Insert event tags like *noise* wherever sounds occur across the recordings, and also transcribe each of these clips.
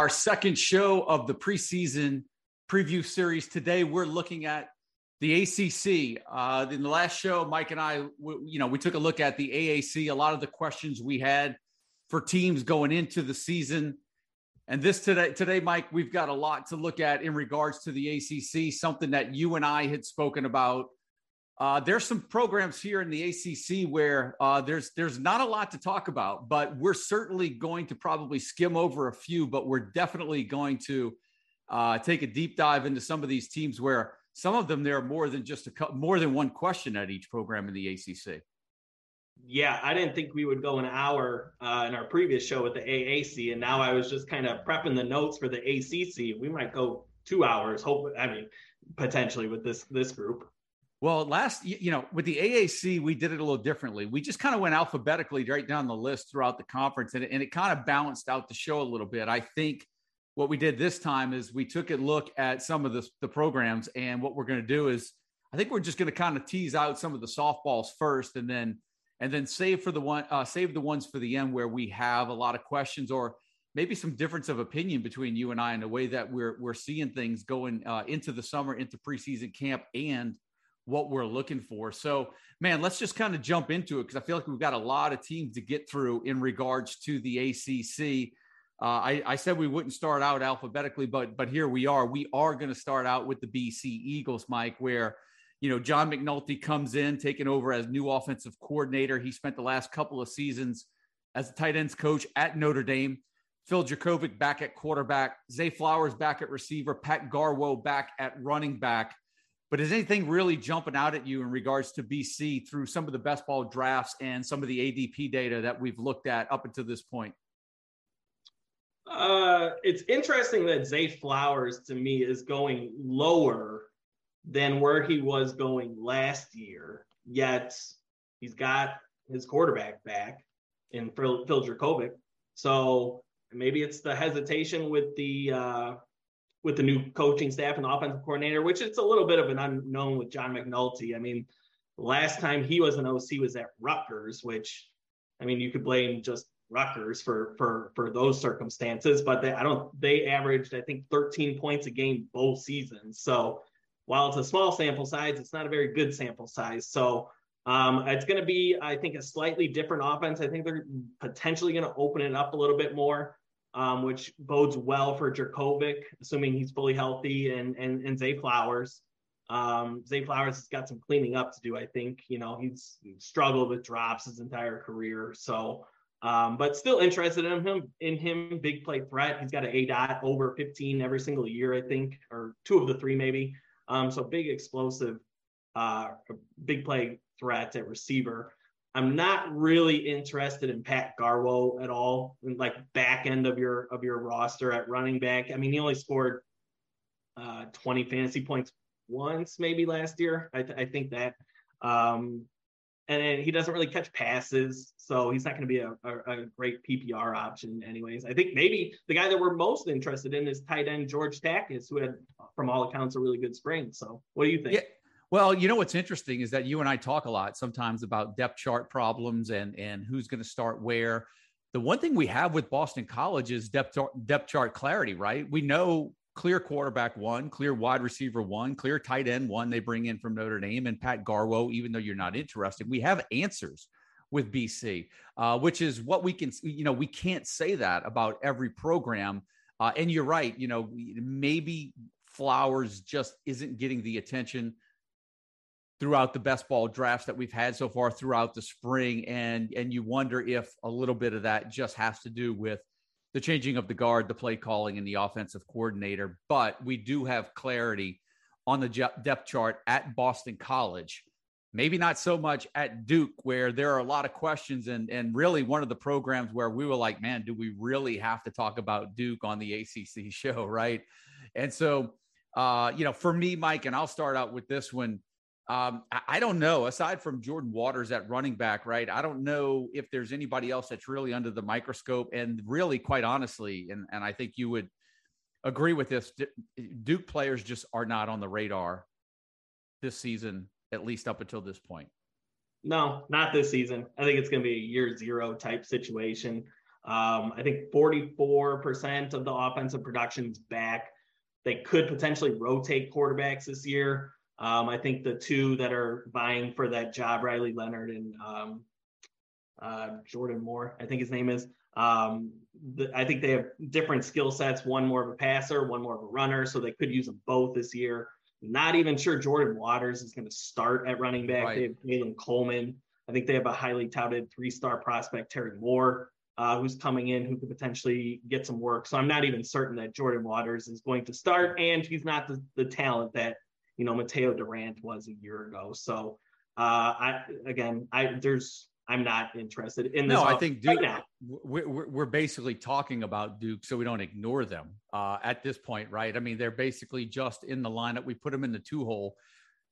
our second show of the preseason preview series. Today, we're looking at the ACC. Uh, in the last show, Mike and I, you know, we took a look at the AAC. A lot of the questions we had for teams going into the season, and this today, today, Mike, we've got a lot to look at in regards to the ACC. Something that you and I had spoken about uh, there's some programs here in the ACC where uh, there's there's not a lot to talk about, but we're certainly going to probably skim over a few. But we're definitely going to uh, take a deep dive into some of these teams where some of them there are more than just a couple, more than one question at each program in the ACC. Yeah, I didn't think we would go an hour uh, in our previous show with the AAC, and now I was just kind of prepping the notes for the ACC. We might go two hours. Hope I mean potentially with this this group. Well, last you know, with the AAC, we did it a little differently. We just kind of went alphabetically right down the list throughout the conference, and, and it kind of balanced out the show a little bit. I think what we did this time is we took a look at some of the, the programs, and what we're going to do is I think we're just going to kind of tease out some of the softballs first, and then and then save for the one uh, save the ones for the end where we have a lot of questions or maybe some difference of opinion between you and I in the way that we're we're seeing things going uh, into the summer, into preseason camp, and what we're looking for. So, man, let's just kind of jump into it because I feel like we've got a lot of teams to get through in regards to the ACC. Uh, I, I, said we wouldn't start out alphabetically, but but here we are. We are going to start out with the BC Eagles, Mike, where you know John McNulty comes in, taking over as new offensive coordinator. He spent the last couple of seasons as a tight ends coach at Notre Dame. Phil Jurkovec back at quarterback, Zay Flowers back at receiver, Pat Garwo back at running back. But is anything really jumping out at you in regards to BC through some of the best ball drafts and some of the ADP data that we've looked at up until this point? Uh, it's interesting that Zay Flowers to me is going lower than where he was going last year. Yet he's got his quarterback back in Phil, Phil Jurkovec. So maybe it's the hesitation with the uh, with the new coaching staff and offensive coordinator, which it's a little bit of an unknown with John McNulty. I mean, last time he was an OC was at Rutgers, which I mean, you could blame just Rutgers for for for those circumstances, but they I don't they averaged I think 13 points a game both seasons. So while it's a small sample size, it's not a very good sample size. So um, it's going to be, I think, a slightly different offense. I think they're potentially going to open it up a little bit more um, which bodes well for Jurkovec, assuming he's fully healthy, and and and Zay Flowers. Um, Zay Flowers has got some cleaning up to do. I think you know he's struggled with drops his entire career, so. Um, but still interested in him in him big play threat. He's got an A dot over 15 every single year, I think, or two of the three maybe. Um, so big explosive, uh, big play threat at receiver. I'm not really interested in Pat Garwo at all, like back end of your of your roster at running back. I mean, he only scored uh, 20 fantasy points once, maybe last year. I, th- I think that. Um, and he doesn't really catch passes, so he's not going to be a, a, a, great PPR option, anyways. I think maybe the guy that we're most interested in is tight end George Takacs, who had, from all accounts, a really good spring. So, what do you think? Yeah. Well, you know what's interesting is that you and I talk a lot sometimes about depth chart problems and and who's going to start where. The one thing we have with Boston College is depth depth chart clarity, right? We know clear quarterback one, clear wide receiver one, clear tight end one. They bring in from Notre Dame and Pat Garwo. Even though you're not interested, we have answers with BC, uh, which is what we can. You know, we can't say that about every program. Uh, and you're right. You know, maybe Flowers just isn't getting the attention throughout the best ball drafts that we've had so far throughout the spring and and you wonder if a little bit of that just has to do with the changing of the guard the play calling and the offensive coordinator. But we do have clarity on the depth chart at Boston College. Maybe not so much at Duke where there are a lot of questions and and really one of the programs where we were like man do we really have to talk about Duke on the ACC *laughs* show right? And so uh you know for me Mike and I'll start out with this one um, I don't know. Aside from Jordan Waters at running back, right? I don't know if there's anybody else that's really under the microscope. And really, quite honestly, and, and I think you would agree with this, Duke players just are not on the radar this season, at least up until this point. No, not this season. I think it's going to be a year zero type situation. Um, I think 44% of the offensive production is back. They could potentially rotate quarterbacks this year. Um, I think the two that are vying for that job, Riley Leonard and um, uh, Jordan Moore, I think his name is. Um, the, I think they have different skill sets. One more of a passer, one more of a runner, so they could use them both this year. Not even sure Jordan Waters is going to start at running back. Right. They have Jalen Coleman. I think they have a highly touted three-star prospect, Terry Moore, uh, who's coming in, who could potentially get some work. So I'm not even certain that Jordan Waters is going to start, and he's not the, the talent that you know Mataeo Durant was a year ago. So uh, I again, I there's I'm not interested in this. No, I think Duke. Right we're, we're basically talking about Duke, so we don't ignore them uh, at this point, right? I mean, they're basically just in the lineup. We put them in the two hole,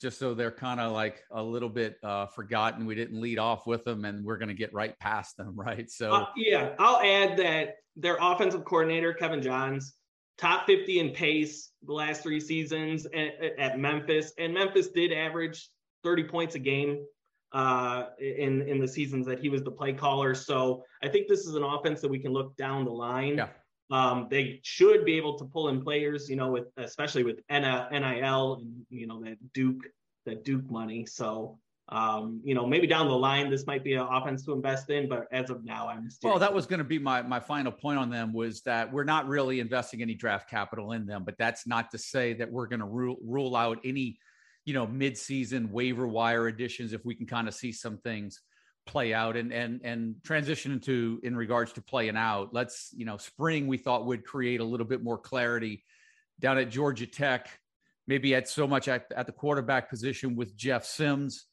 just so they're kind of like a little bit uh, forgotten. We didn't lead off with them, and we're going to get right past them, *laughs* right? So uh, yeah, I'll add that their offensive coordinator Kevin Johns, top 50 in pace the last three seasons at, at Memphis, and Memphis did average 30 points a game uh, in in the seasons that he was the play caller. So I think this is an offense that we can look down the line. Yeah. Um, they should be able to pull in players, you know, with especially with NIL and you know that Duke that Duke money. So um, you know, maybe down the line this might be an offense to invest in, but as of now, I'm still. Well, that was going to be my my final point on them was that we're not really investing any draft capital in them, but that's not to say that we're going to rule rule out any you know mid-season waiver wire additions if we can kind of see some things play out and and and transition into in regards to playing out let's you know spring we thought would create a little bit more clarity down at georgia tech maybe at so much at, at the quarterback position with jeff sims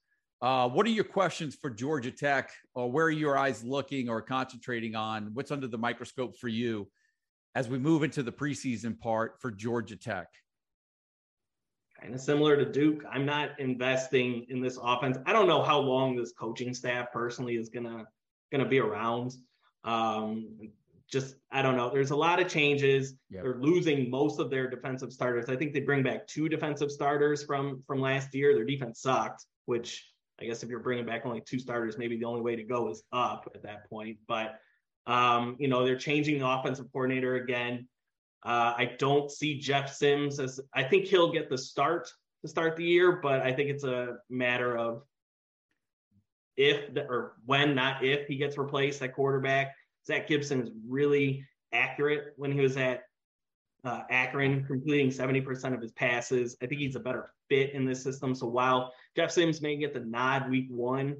uh, what are your questions for georgia tech or where are your eyes looking or concentrating on what's under the microscope for you as we move into the preseason part for georgia tech kind of similar to Duke. I'm not investing in this offense. I don't know how long this coaching staff personally is gonna gonna be around. Um, just I don't know. There's a lot of changes. Yep. They're losing most of their defensive starters. I think they bring back two defensive starters from from last year. Their defense sucked, which I guess if you're bringing back only two starters, maybe the only way to go is up at that point. But um, you know, they're changing the offensive coordinator again. Uh, I don't see Jeff Sims as I think he'll get the start to start the year, but I think it's a matter of if the, or when, not if he gets replaced at quarterback. Zach Gibson is really accurate when he was at uh, Akron, completing 70% of his passes. I think he's a better fit in this system. So while Jeff Sims may get the nod week one,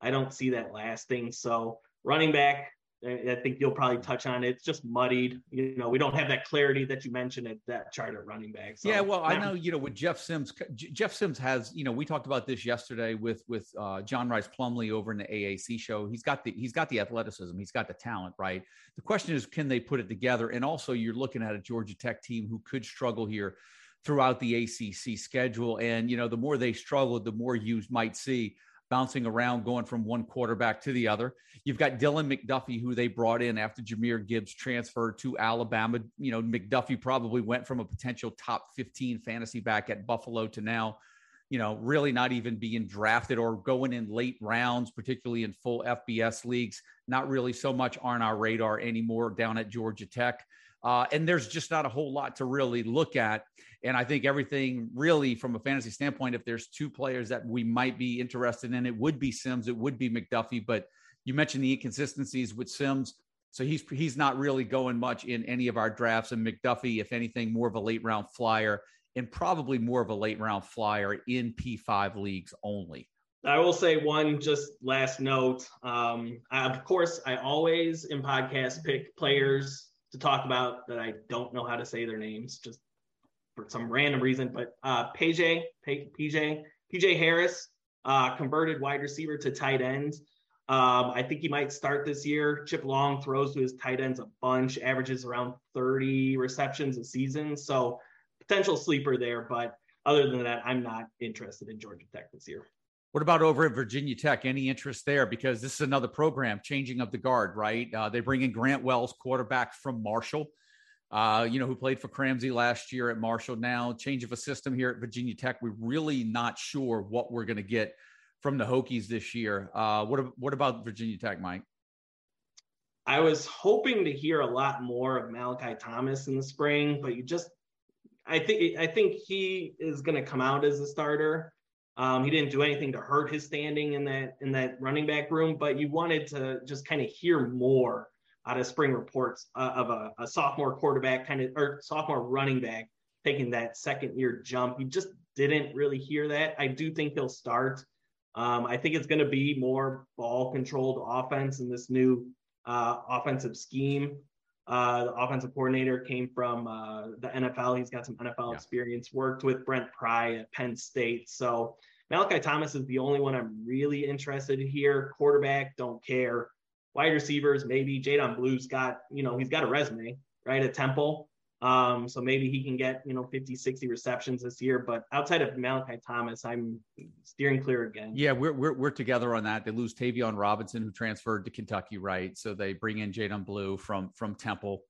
I don't see that lasting. So running back, I think you'll probably touch on it. It's just muddied. You know, we don't have that clarity that you mentioned at that chart at running back. So, yeah, well, I know you know with Jeff Sims. Jeff Sims has you know we talked about this yesterday with with uh, John Rice Plumley over in the AAC show. He's got the he's got the athleticism. He's got the talent. Right. The question is, can they put it together? And also, you're looking at a Georgia Tech team who could struggle here throughout the ACC schedule. And you know, the more they struggle, the more you might see bouncing around, going from one quarterback to the other. You've got Dylan McDuffie, who they brought in after Jahmyr Gibbs transferred to Alabama. You know, McDuffie probably went from a potential top 15 fantasy back at Buffalo to now, you know, really not even being drafted or going in late rounds, particularly in full FBS leagues. Not really so much on our radar anymore down at Georgia Tech. Uh, and there's just not a whole lot to really look at. And I think everything really from a fantasy standpoint, if there's two players that we might be interested in, it would be Sims, it would be McDuffie. But you mentioned the inconsistencies with Sims. So he's he's not really going much in any of our drafts. And McDuffie, if anything, more of a late round flyer and probably more of a late round flyer in P5 leagues only. I will say one just last note. Um, I, of course, I always in podcasts pick players to talk about that I don't know how to say their names just for some random reason. But uh, PJ, PJ, PJ Harris, uh, converted wide receiver to tight end. Um, I think he might start this year. Chip Long throws to his tight ends a bunch, averages around 30 receptions a season. So potential sleeper there. But other than that, I'm not interested in Georgia Tech this year. What about over at Virginia Tech? Any interest there? Because this is another program changing of the guard, right? Uh, they bring in Grant Wells, quarterback from Marshall, uh, you know, who played for Cramsey last year at Marshall. Now, change of a system here at Virginia Tech. We're really not sure what we're going to get from the Hokies this year. Uh, what, what about Virginia Tech, Mike? I was hoping to hear a lot more of Malachi Thomas in the spring, but you just, I think, I think he is going to come out as a starter. Um, he didn't do anything to hurt his standing in that in that running back room, but you wanted to just kind of hear more out of spring reports uh, of a, a, sophomore quarterback kind of or sophomore running back taking that second year jump. You just didn't really hear that. I do think he'll start. Um, I think it's going to be more ball controlled offense in this new uh, offensive scheme. Uh, the offensive coordinator came from uh, the NFL. He's got some NFL yeah. experience, worked with Brent Pry at Penn State. So Malachi Thomas is the only one I'm really interested in here. Quarterback, don't care. Wide receivers, maybe. Jadan Blue's got, you know, he's got a resume, right, at Temple. Um, so maybe he can get, you know, 50, 60 receptions this year. But outside of Malachi Thomas, I'm steering clear again. Yeah, we're, we're, we're together on that. They lose Tayvion Robinson, who transferred to Kentucky, right? So they bring in Jadan Blue from, from Temple.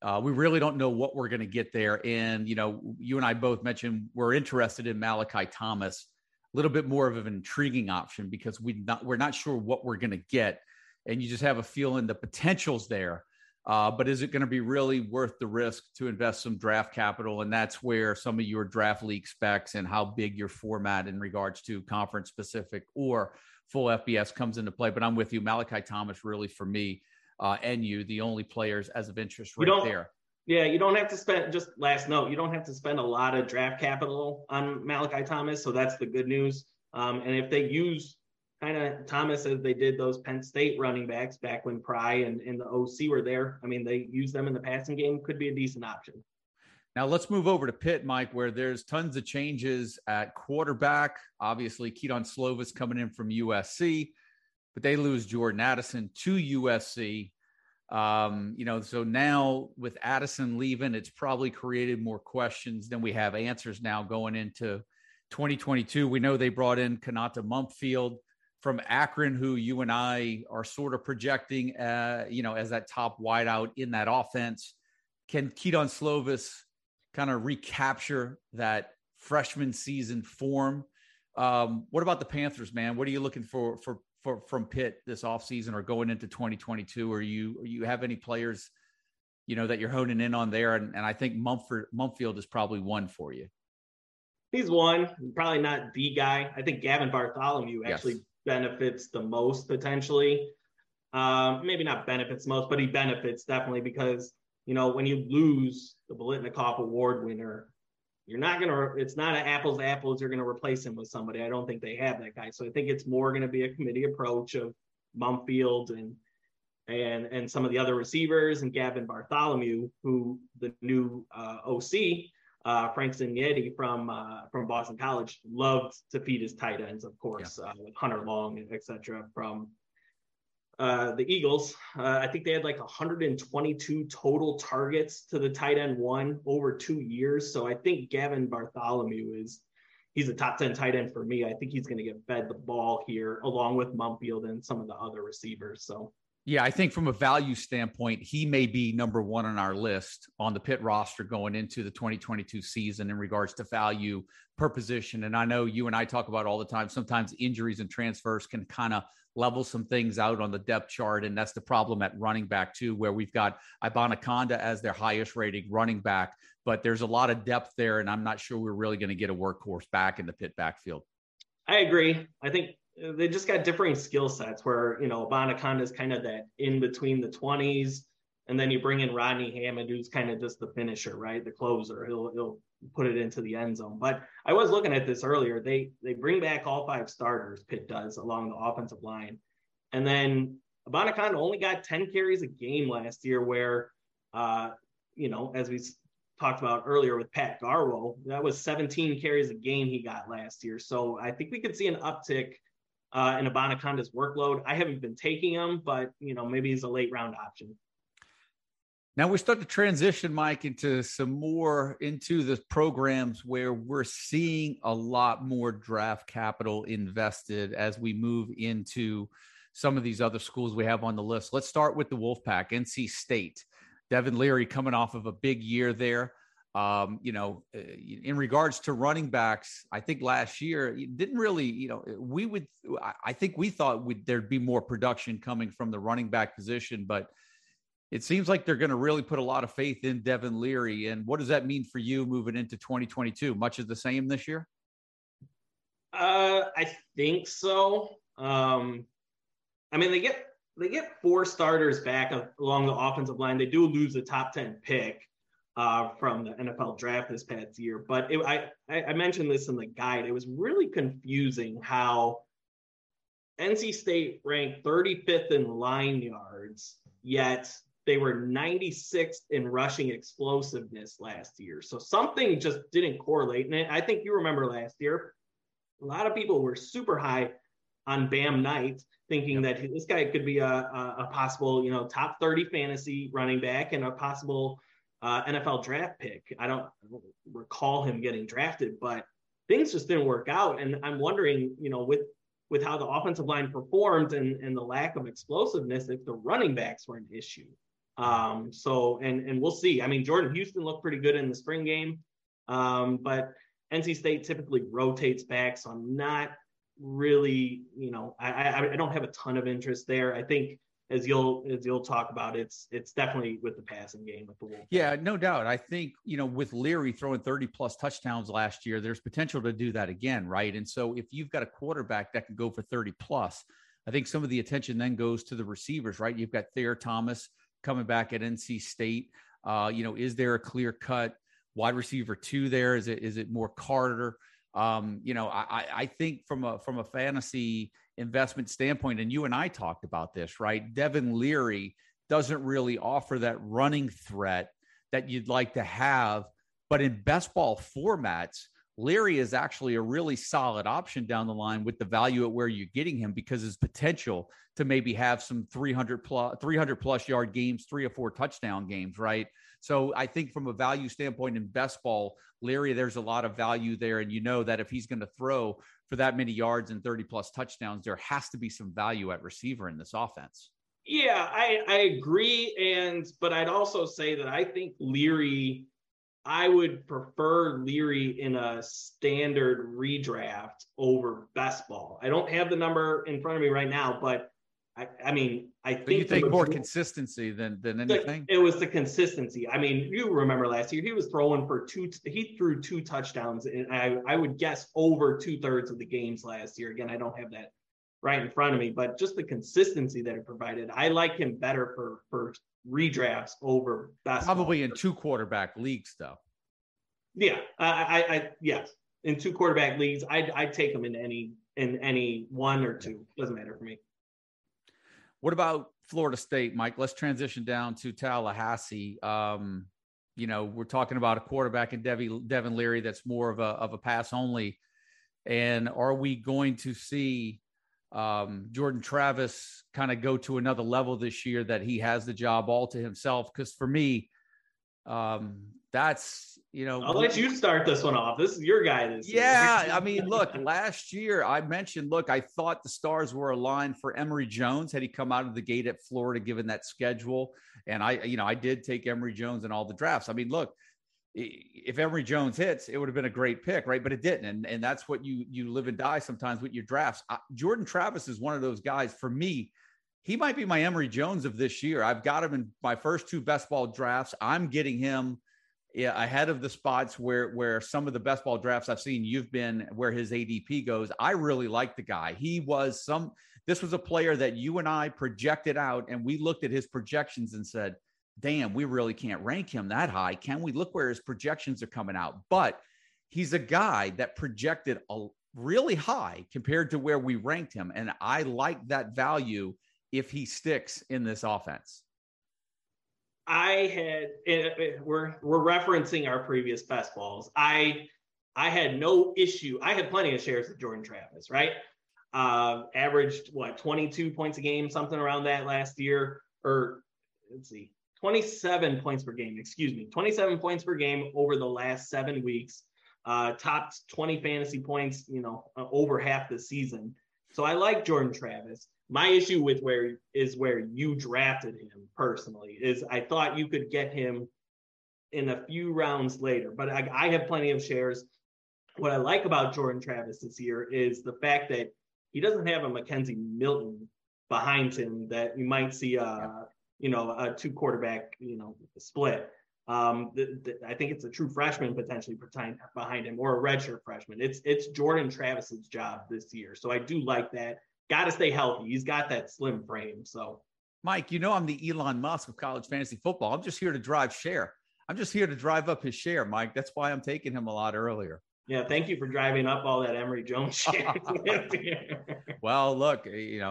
Uh, we really don't know what we're going to get there. And, you know, you and I both mentioned we're interested in Malachi Thomas, a little bit more of an intriguing option because we not, we're not sure what we're going to get. And you just have a feeling the potential's there. Uh, but is it going to be really worth the risk to invest some draft capital? And that's where some of your draft league specs and how big your format in regards to conference specific or full FBS comes into play. But I'm with you, Malachi Thomas, really for me uh, and you, the only players as of interest right there. Yeah, you don't have to spend just last note. You don't have to spend a lot of draft capital on Malachi Thomas, so that's the good news. Um, and if they use kind of Thomas as they did those Penn State running backs back when Pry and, and the OC were there. I mean, they use them in the passing game, could be a decent option. Now let's move over to Pitt, Mike, where there's tons of changes at quarterback. Obviously, Kedon Slovis coming in from USC, but they lose Jordan Addison to USC. Um, you know, so now with Addison leaving, it's probably created more questions than we have answers now going into 2022. We know they brought in Konata Mumpfield from Akron, who you and I are sort of projecting, uh, you know, as that top wideout in that offense. Can Kedon Slovis kind of recapture that freshman season form? Um, what about the Panthers, man? What are you looking for for, for from Pitt this offseason or going into 2022? Are you are you have any players, you know, that you're honing in on there? And, and I think Mumford Mumpfield is probably one for you. He's one, probably not the guy. I think Gavin Bartholomew actually yes benefits the most potentially. Um, maybe not benefits most, but he benefits definitely because you know when you lose the Biletnikoff Award winner, you're not gonna. It's not an apples to apples. You're gonna replace him with somebody. I don't think they have that guy. So I think it's more gonna be a committee approach of Mumpfield and and and some of the other receivers and Gavin Bartholomew, who the new uh, OC uh, Frank Cignetti from uh, from Boston College loved to feed his tight ends, of course, yeah. uh, with Hunter Long, etc. From uh, the Eagles, uh, I think they had like 122 total targets to the tight end one over two years. So I think Gavin Bartholomew is he's a top 10 tight end for me. I think he's going to get fed the ball here along with Mumpfield and some of the other receivers. So yeah, I think from a value standpoint, he may be number one on our list on the Pitt roster going into the 2022 season in regards to value per position. And I know you and I talk about all the time. Sometimes injuries and transfers can kind of level some things out on the depth chart. And that's the problem at running back, too, where we've got Abanikanda as their highest rated running back. But there's a lot of depth there. And I'm not sure we're really going to get a workhorse back in the Pitt backfield. I agree. I think they just got differing skill sets where, you know, Abanikanda is kind of that in between the 20s. And then you bring in Rodney Hammond, who's kind of just the finisher, right? The closer. He'll he'll put it into the end zone. But I was looking at this earlier. They they bring back all five starters, Pitt does, along the offensive line. And then Abanikanda only got 10 carries a game last year, where uh, you know, as we talked about earlier with Pat Garwo, that was 17 carries a game he got last year. So I think we could see an uptick uh, in Abanikanda's workload. I haven't been taking him, but you know maybe he's a late round option. Now we start to transition, Mike, into some more into the programs where we're seeing a lot more draft capital invested as we move into some of these other schools we have on the list. Let's start with the Wolfpack, NC State. Devin Leary coming off of a big year there. Um, you know, uh, in regards to running backs, I think last year didn't really, you know, we would, I think we thought would there'd be more production coming from the running back position, but it seems like they're going to really put a lot of faith in Devin Leary. And what does that mean for you moving into 2022? Much of the same this year? Uh, I think so. Um, I mean, they get they get four starters back along the offensive line. They do lose the top ten pick uh, from the NFL draft this past year, but it, I I mentioned this in the guide. It was really confusing how NC State ranked 35th in line yards, yet they were 96th in rushing explosiveness last year. So something just didn't correlate. And I think you remember last year, a lot of people were super high on Bam Knight, thinking yep. that this guy could be a, a, a, possible, you know, top 30 fantasy running back and a possible uh, NFL draft pick. I don't, recall him getting drafted, but things just didn't work out. And I'm wondering, you know, with with how the offensive line performed and, and the lack of explosiveness, if the running backs were an issue. Um, so and and we'll see. I mean, Jordan Houston looked pretty good in the spring game, um, but NC State typically rotates back, so I'm not really, you know, I, I, I don't have a ton of interest there. I think as you'll as you'll talk about, it's it's definitely with the passing game with the. Yeah, no doubt. I think you know with Leary throwing 30 plus touchdowns last year, there's potential to do that again, right? And so if you've got a quarterback that can go for 30 plus, I think some of the attention then goes to the receivers, right? You've got Thayer Thomas coming back at NC State. Uh, you know, is there a clear cut wide receiver two there? Is it is it more Carter? Um, you know, I, I think from a from a fantasy investment standpoint, and you and I talked about this, right? Devin Leary doesn't really offer that running threat that you'd like to have, but in best ball formats, Leary is actually a really solid option down the line with the value at where you're getting him because his potential to maybe have some 300 plus 300 plus yard games, three or four touchdown games, right? So I think from a value standpoint in best ball, Leary, there's a lot of value there. And you know that if he's going to throw for that many yards and 30 plus touchdowns, there has to be some value at receiver in this offense. Yeah, I, I agree. And, but I'd also say that I think Leary, I would prefer Leary in a standard redraft over best ball. I don't have the number in front of me right now, but I, I mean, I think but you think more consistency than than anything. it was the consistency. I mean, you remember last year he was throwing for two. He threw two touchdowns, and I I would guess over two thirds of the games last year. Again, I don't have that right in front of me, but just the consistency that it provided, I like him better for for redrafts over best ball. Probably in two quarterback leagues, though. Yeah, I, I, I yes, in two quarterback leagues, I'd I'd take him in any in any one or two. Doesn't matter for me. What about Florida State, Mike? Let's transition down to Tallahassee. Um, you know, we're talking about a quarterback in Devi, Devin Leary that's more of a of a pass only. And are we going to see um, Jordan Travis kind of go to another level this year that he has the job all to himself? Because for me, um, that's you know i'll let you start this one off this is your guy this yeah *laughs* i mean look last year i mentioned look i thought the stars were aligned for emory jones had he come out of the gate at florida given that schedule and i you know i did take emory jones in all the drafts i mean look if Emory Jones hits, it would have been a great pick, right? But it didn't, and and that's what you you live and die sometimes with your drafts. Jordan Travis is one of those guys for me. He might be my Emory Jones of this year. I've got him in my first two best ball drafts. I'm getting him ahead of the spots where where some of the best ball drafts I've seen you've been where his ADP goes. I really like the guy. He was some this was a player that you and I projected out and we looked at his projections and said, "Damn, we really can't rank him that high. Can we look where his projections are coming out?" But he's a guy that projected a really high compared to where we ranked him and I like that value if he sticks in this offense. I had it, we're we're referencing our previous best balls. I I had no issue. I had plenty of shares of Jordan Travis, right? Uh, averaged what 22 points a game, something around that last year, or let's see, 27 points per game. Excuse me, 27 points per game over the last seven weeks. Uh, topped 20 fantasy points, you know, uh, over half the season. So I like Jordan Travis my issue with where is where you drafted him personally is I thought you could get him in a few rounds later, but I, I have plenty of shares. What I like about Jordan Travis this year is the fact that he doesn't have a McKenzie Milton behind him that you might see uh you know, a two quarterback, you know, split. Um, the, the, I think it's a true freshman potentially behind, behind him or a redshirt freshman. It's it's Jordan Travis's job this year, so I do like that. Got to stay healthy. He's got that slim frame. So, Mike, you know I'm the Elon Musk of college fantasy football. I'm just here to drive share. I'm just here to drive up his share, Mike. That's why I'm taking him a lot earlier. Yeah, thank you for driving up all that Emory Jones shit. *laughs* *laughs* well, look, eh, you know,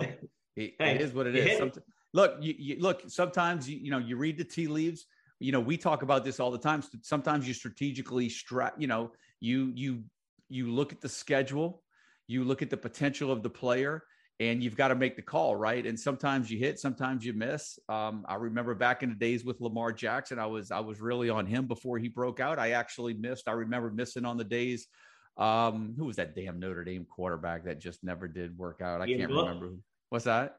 it, hey, it is what it is. Somet- look, you, you, look. Sometimes you, you know you read the tea leaves. You know, we talk about this all the time. Sometimes you strategically stra- You know, you you you look at the schedule, you look at the potential of the player, and you've got to make the call, right? And sometimes you hit, sometimes you miss. Um, I remember back in the days with Lamar Jackson, I was I was really on him before he broke out. I actually missed. I remember missing on the days. Um, who was that damn Notre Dame quarterback that just never did work out? I Ian can't Book. remember. What's that?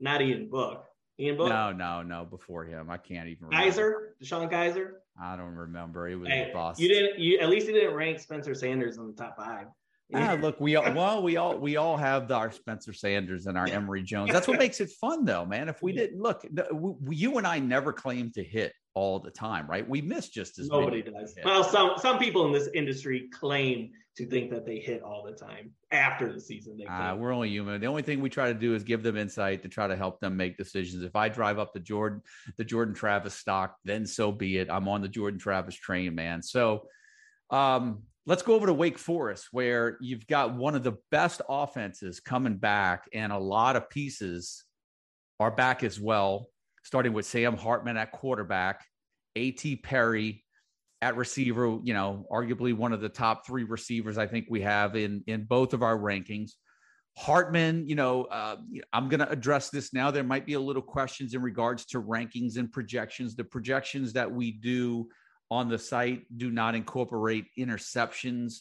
Not Ian Book. Ian Book? No, no, no. Before him, I can't even. Remember. Kizer, DeShone Kizer. I don't remember. It was hey, boss. You didn't. You at least you didn't rank Spencer Sanders in the top five. Ah, look, we all *laughs* well, we all we all have the, our Spencer Sanders and our Emory Jones. *laughs* That's what makes it fun, though, man. If we didn't look, we, you and I never claim to hit all the time, right? We miss just as nobody does. Well, some some people in this industry claim to think that they hit all the time after the season. They uh, we're only human. The only thing we try to do is give them insight to try to help them make decisions. If I drive up the Jordan the Jordan Travis stock, then so be it. I'm on the Jordan Travis train, man. So. Um, Let's go over to Wake Forest, where you've got one of the best offenses coming back, and a lot of pieces are back as well, starting with Sam Hartman at quarterback, A.T. Perry at receiver, you know, arguably one of the top three receivers I think we have in, in both of our rankings. Hartman, you know, uh, I'm going to address this now. There might be a little questions in regards to rankings and projections. The projections that we do on the site do not incorporate interceptions.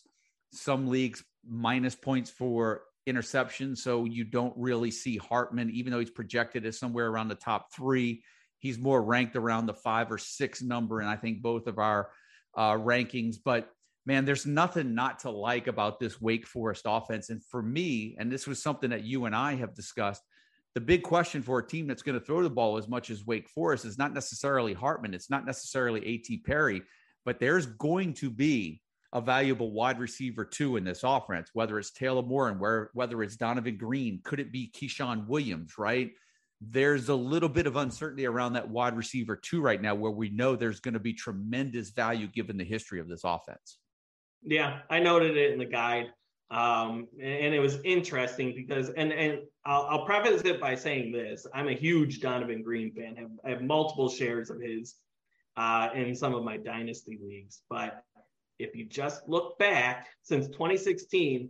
Some leagues minus points for interceptions. So you don't really see Hartman, even though he's projected as somewhere around the top three. He's more ranked around the five or six number. And I think both of our uh, rankings. But man, there's nothing not to like about this Wake Forest offense. And for me, and this was something that you and I have discussed, the big question for a team that's going to throw the ball as much as Wake Forest is not necessarily Hartman. It's not necessarily A.T. Perry, but there's going to be a valuable wide receiver too in this offense, whether it's Taylor Morin and where, whether it's Donovan Green, could it be Ke'Shawn Williams, right? There's a little bit of uncertainty around that wide receiver too right now, where we know there's going to be tremendous value given the history of this offense. Yeah, I noted it in the guide. Um, and, it was interesting because, and and I'll, I'll, preface it by saying this: I'm a huge Donovan Green fan. Have, I have multiple shares of his uh, in some of my dynasty leagues. But if you just look back since 2016,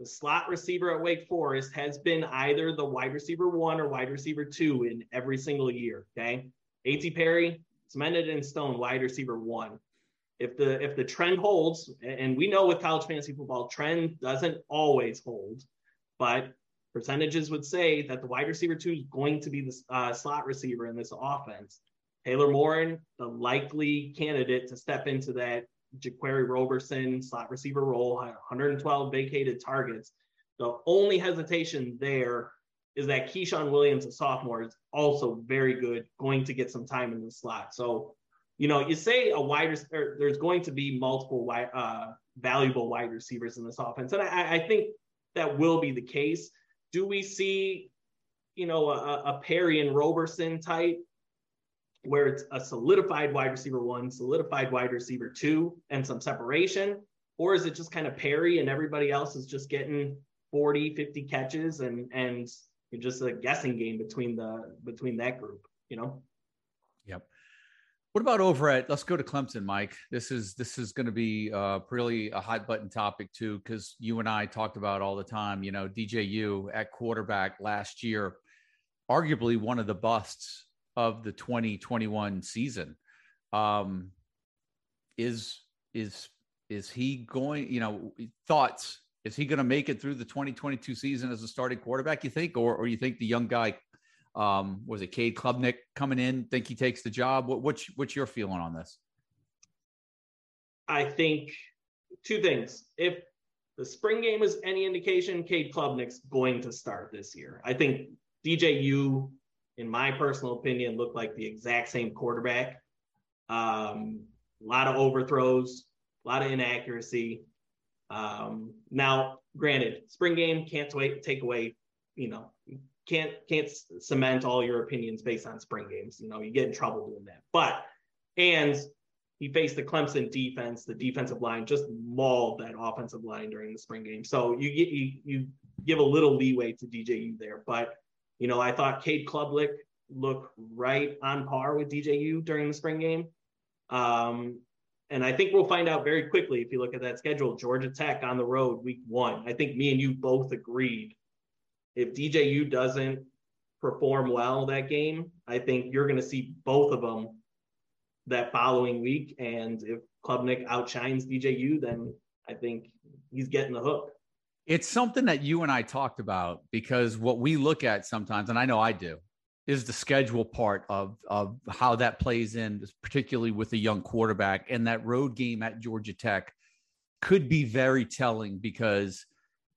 the slot receiver at Wake Forest has been either the wide receiver one or wide receiver two in every single year. Okay, A.T. Perry cemented in stone, wide receiver one if the if the trend holds, and we know with college fantasy football, trend doesn't always hold, but percentages would say that the wide receiver two is going to be the uh, slot receiver in this offense. Taylor Morin, the likely candidate to step into that Jaquarii Roberson slot receiver role, 112 vacated targets. The only hesitation there is that Ke'Shawn Williams, a sophomore, is also very good, going to get some time in the slot. So you know, you say a wide there's going to be multiple wide, uh, valuable wide receivers in this offense, and I, I, think that will be the case. Do we see, you know, a, a Perry and Roberson type where it's a solidified wide receiver one, solidified wide receiver two, and some separation? Or is it just kind of Perry and everybody else is just getting 40, 50 catches and and just a guessing game between the between that group, you know? What about over at? Let's go to Clemson, Mike. This is this is going to be uh, really a hot button topic too, because you and I talked about all the time. You know, DJU at quarterback last year, arguably one of the busts of the 2021 season. Um, is is is he going? You know, thoughts? Is he going to make it through the 2022 season as a starting quarterback? You think, or or you think the young guy um, was it Cade Klubnik coming in? Think he takes the job? What, what's what's your feeling on this? I think two things. If the spring game is any indication, Cade Klubnik's going to start this year. I think DJU in my personal opinion, looked like the exact same quarterback. Um, a lot of overthrows, a lot of inaccuracy. Um, now, granted, spring game can't wait, take away, you know, can't can't cement all your opinions based on spring games. You know, you get in trouble doing that. But and he faced the Clemson defense. The defensive line just mauled that offensive line during the spring game. So you get you you give a little leeway to DJU there. But you know, I thought Cade Klubnik looked right on par with DJU during the spring game. Um, and I think we'll find out very quickly if you look at that schedule. Georgia Tech on the road week one. I think me and you both agreed if DJU doesn't perform well that game, I think you're going to see both of them that following week. And if Klubnik outshines DJU, then I think he's getting the hook. It's something that you and I talked about because what we look at sometimes, and I know I do, is the schedule part of of how that plays in, particularly with a young quarterback. And that road game at Georgia Tech could be very telling because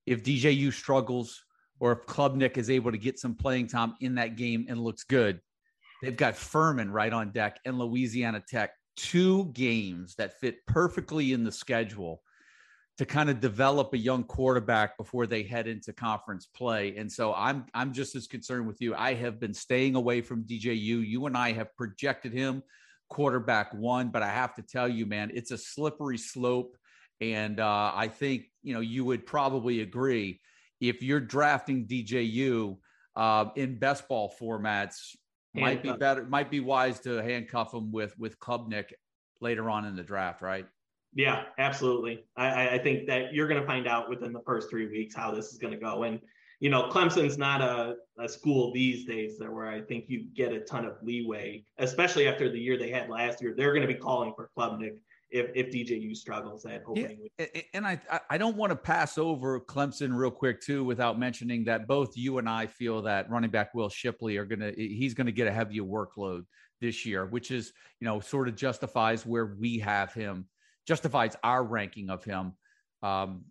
if DJU struggles or if Klubnik is able to get some playing time in that game and looks good, they've got Furman right on deck and Louisiana Tech, two games that fit perfectly in the schedule to kind of develop a young quarterback before they head into conference play. And so I'm I'm just as concerned with you. I have been staying away from DJU. You and I have projected him quarterback one, but I have to tell you, man, it's a slippery slope. And uh, I think you know you would probably agree if you're drafting DJU uh, in best ball formats, might be better, might be wise to handcuff him with with Klubnik later on in the draft, right? Yeah, absolutely. I, I think that you're going to find out within the first three weeks how this is going to go. And you know, Clemson's not a, a school these days that where I think you get a ton of leeway, especially after the year they had last year. They're going to be calling for Klubnik if, if DJU struggles at opening yeah. And I I don't want to pass over Clemson real quick too without mentioning that both you and I feel that running back Will Shipley are gonna he's gonna get a heavier workload this year, which is you know sort of justifies where we have him, justifies our ranking of him. Um,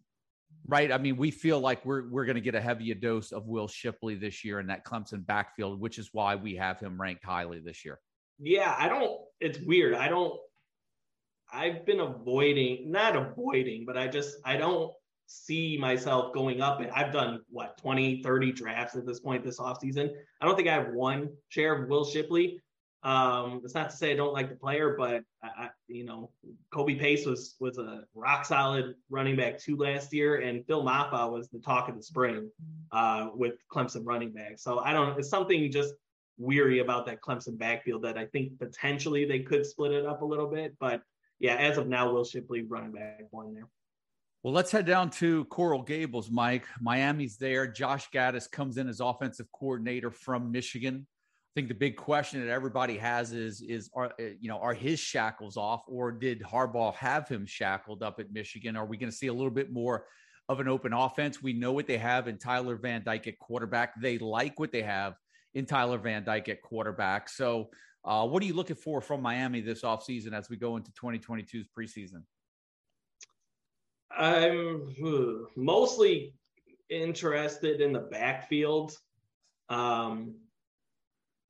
right? I mean, we feel like we're we're going to get a heavier dose of Will Shipley this year in that Clemson backfield, which is why we have him ranked highly this year. Yeah, I don't. It's weird. I don't I've been avoiding, not avoiding, but I just, I don't see myself going up. And I've done what, 20, 30 drafts at this point this offseason. I don't think I have one share of Will Shipley. Um, it's not to say I don't like the player, but I, I, you know, Kobe Pace was was a rock solid running back two last year, and Phil Mafah was the talk of the spring uh, with Clemson running back. So I don't. It's something just weary about that Clemson backfield that I think potentially they could split it up a little bit, but yeah, as of now, Will Shipley running back one there. Well, let's head down to Coral Gables, Mike. Miami's there. Josh Gattis comes in as offensive coordinator from Michigan. I think the big question that everybody has is is are eh, you know are his shackles off or did Harbaugh have him shackled up at Michigan? Are we going to see a little bit more of an open offense? We know what they have in Tyler Van Dyke at quarterback. They like what they have in Tyler Van Dyke at quarterback. So uh, what are you looking for from Miami this offseason as we go into 2022's preseason? I'm mostly interested in the backfield. Um,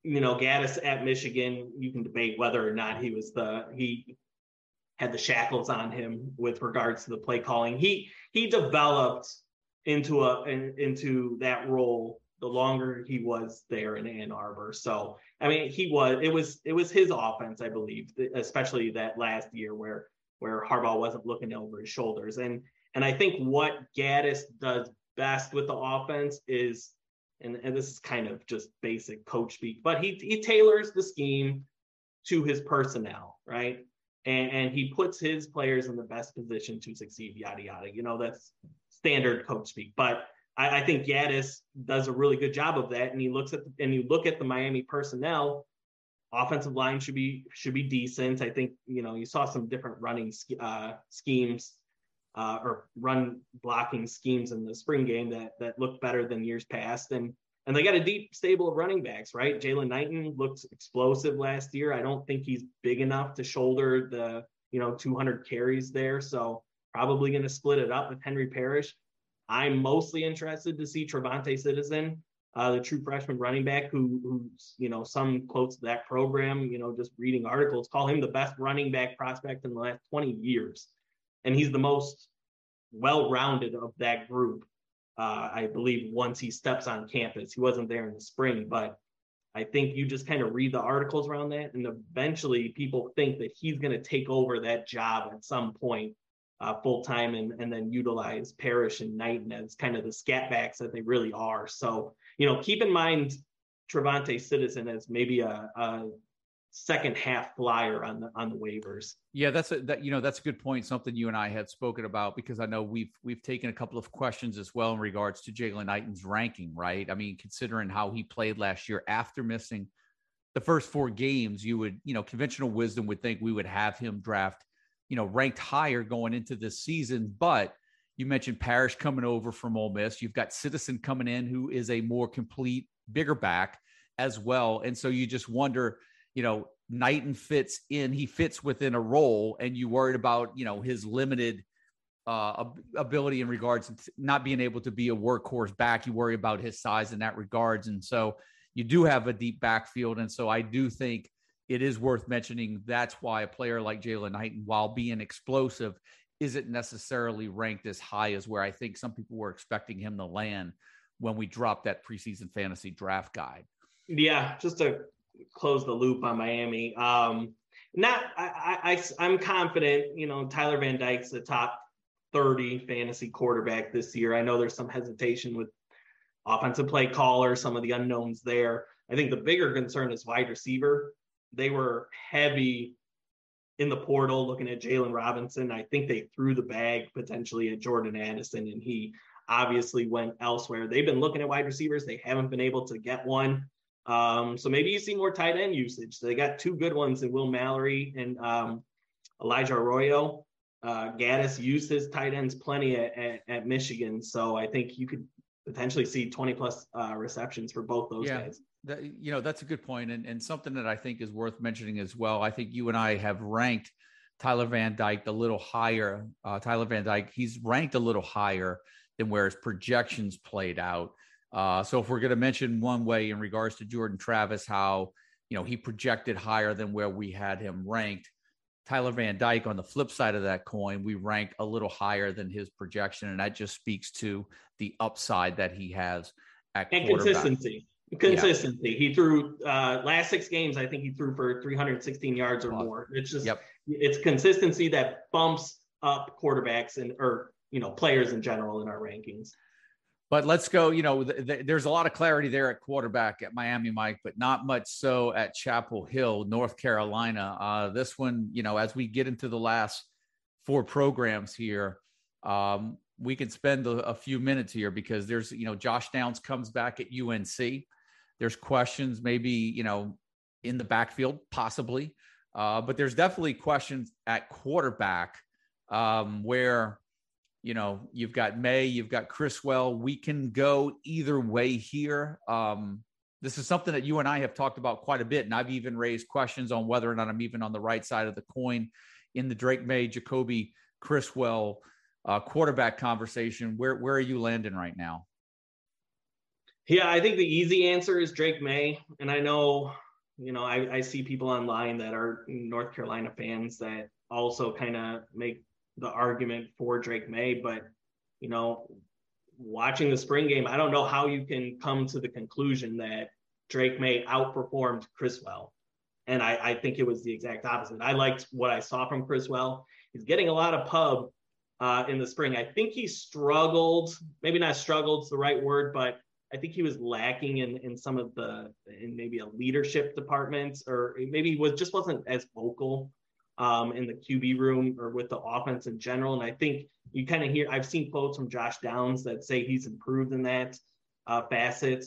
you know, Gattis at Michigan, you can debate whether or not he was the he had the shackles on him with regards to the play calling. He he developed into a in, into that role the longer he was there in Ann Arbor. So I mean, he was it was it was his offense, I believe, especially that last year where where Harbaugh wasn't looking over his shoulders. And and I think what Gattis does best with the offense is, and, and this is kind of just basic coach speak, but he he tailors the scheme to his personnel, right? And, and he puts his players in the best position to succeed, yada yada. You know, that's standard coach speak. But I, I think Gattis does a really good job of that. And he looks at and you look at the Miami personnel, offensive line should be should be decent. I think you know you saw some different running uh, schemes uh, or run blocking schemes in the spring game that that looked better than years past. And and they got a deep stable of running backs, right? Jaylan Knighton looked explosive last year. I don't think he's big enough to shoulder the you know 200 carries there. So probably going to split it up with Henry Parrish. I'm mostly interested to see TreVonte' Citizen uh, the true freshman running back, who who's you know some quotes that program, you know, just reading articles, call him the best running back prospect in the last 20 years, and he's the most well-rounded of that group. Uh, I believe once he steps on campus, he wasn't there in the spring, but I think you just kind of read the articles around that, and eventually people think that he's going to take over that job at some point uh, full time and, and then utilize Parrish and Knighton as kind of the scat backs that they really are. So, you know, keep in mind TreVonte' Citizen as maybe a, a second half flyer on the on the waivers. Yeah, that's a that you know that's a good point. Something you and I had spoken about because I know we've we've taken a couple of questions as well in regards to Jaylan Knighton's ranking. Right, I mean, considering how he played last year after missing the first four games, you would you know conventional wisdom would think we would have him draft you know, ranked higher going into this season. But you mentioned Parrish coming over from Ole Miss. You've got Citizen coming in, who is a more complete, bigger back as well. And so you just wonder, you know, Knighton fits in, he fits within a role, and you worried about, you know, his limited uh, ability in regards to not being able to be a workhorse back. You worry about his size in that regards. And so you do have a deep backfield. And so I do think it is worth mentioning that's why a player like Jaylan Knighton, while being explosive, isn't necessarily ranked as high as where I think some people were expecting him to land when we dropped that preseason fantasy draft guide. Yeah, just to close the loop on Miami. Um, not I, I I'm confident, you know, Tyler Van Dyke's the top 30 fantasy quarterback this year. I know there's some hesitation with offensive play caller, some of the unknowns there. I think the bigger concern is wide receiver they were heavy in the portal looking at Jalen Robinson. I think they threw the bag potentially at Jordan Addison, and he obviously went elsewhere. They've been looking at wide receivers, they haven't been able to get one. Um, so maybe you see more tight end usage. They got two good ones in Will Mallory and um, Elijah Arroyo. Uh, Gattis used his tight ends plenty at, at, at, Michigan, so I think you could potentially see 20 plus uh, receptions for both those yeah. guys that, you know that's a good point and, and something that i think is worth mentioning as well. I think you and i have ranked tyler van dyke a little higher uh, tyler van dyke he's ranked a little higher than where his projections played out. Uh, so if we're going to mention one way in regards to jordan travis how you know he projected higher than where we had him ranked tyler van dyke on the flip side of that coin we rank a little higher than his projection and that just speaks to the upside that he has at and consistency Consistency. Yeah. He threw uh, last six games. I think he threw for 316 yards or more. It's just yep. it's consistency that bumps up quarterbacks and or you know players in general in our rankings. But let's go. You know, th- th- there's a lot of clarity there at quarterback at Miami, Mike, but not much so at Chapel Hill, North Carolina. Uh, this one, you know, as we get into the last four programs here, um, we can spend a, a, few minutes here because there's, you know, Josh Downs comes back at UNC. There's questions, maybe, you know, in the backfield, possibly. Uh, but there's definitely questions at quarterback um, where, you know, you've got Maye, you've got Criswell. We can go either way here. Um, this is something that you and I have talked about quite a bit. And I've even raised questions on whether or not I'm even on the right side of the coin in the Drake Maye, Jacolby Criswell uh, quarterback conversation. Where, where are you landing right now? Yeah, I think the easy answer is Drake Maye. And I know, you know, I, I see people online that are North Carolina fans that also kind of make the argument for Drake Maye. But, you know, watching the spring game, I don't know how you can come to the conclusion that Drake Maye outperformed Criswell. And I, I think it was the exact opposite. I liked what I saw from Criswell. He's getting a lot of pub uh, in the spring. I think he struggled, maybe not struggled, the right word, but I think he was lacking in in some of the in maybe a leadership department, or maybe he was just wasn't as vocal um, in the QB room or with the offense in general. And I think you kind of hear I've seen quotes from Josh Downs that say he's improved in that uh, facet.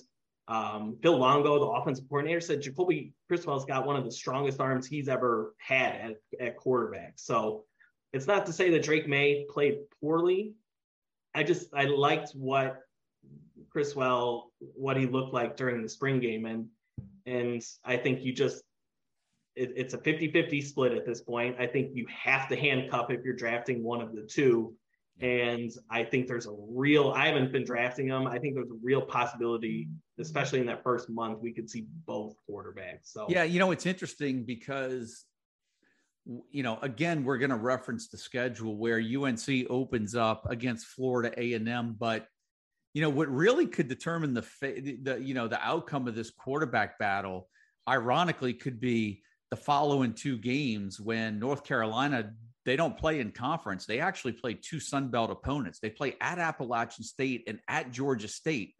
Um, Phil Longo, the offensive coordinator, said Jacolby Criswell's got one of the strongest arms he's ever had at, at quarterback. So it's not to say that Drake Maye played poorly. I just I liked what Criswell what he looked like during the spring game. And and I think you just it, it's a 50-50 split at this point. I think you have to handcuff if you're drafting one of the two. And I think there's a real I haven't been drafting them. I think there's a real possibility especially in that first month, we could see both quarterbacks. So yeah, you know, it's interesting because you know, again, we're going to reference the schedule where UNC opens up against Florida A&M, but you know what really could determine the the you know the outcome of this quarterback battle ironically could be the following two games when North Carolina they don't play in conference. They actually play two Sun Belt opponents. They play at Appalachian State and at Georgia State.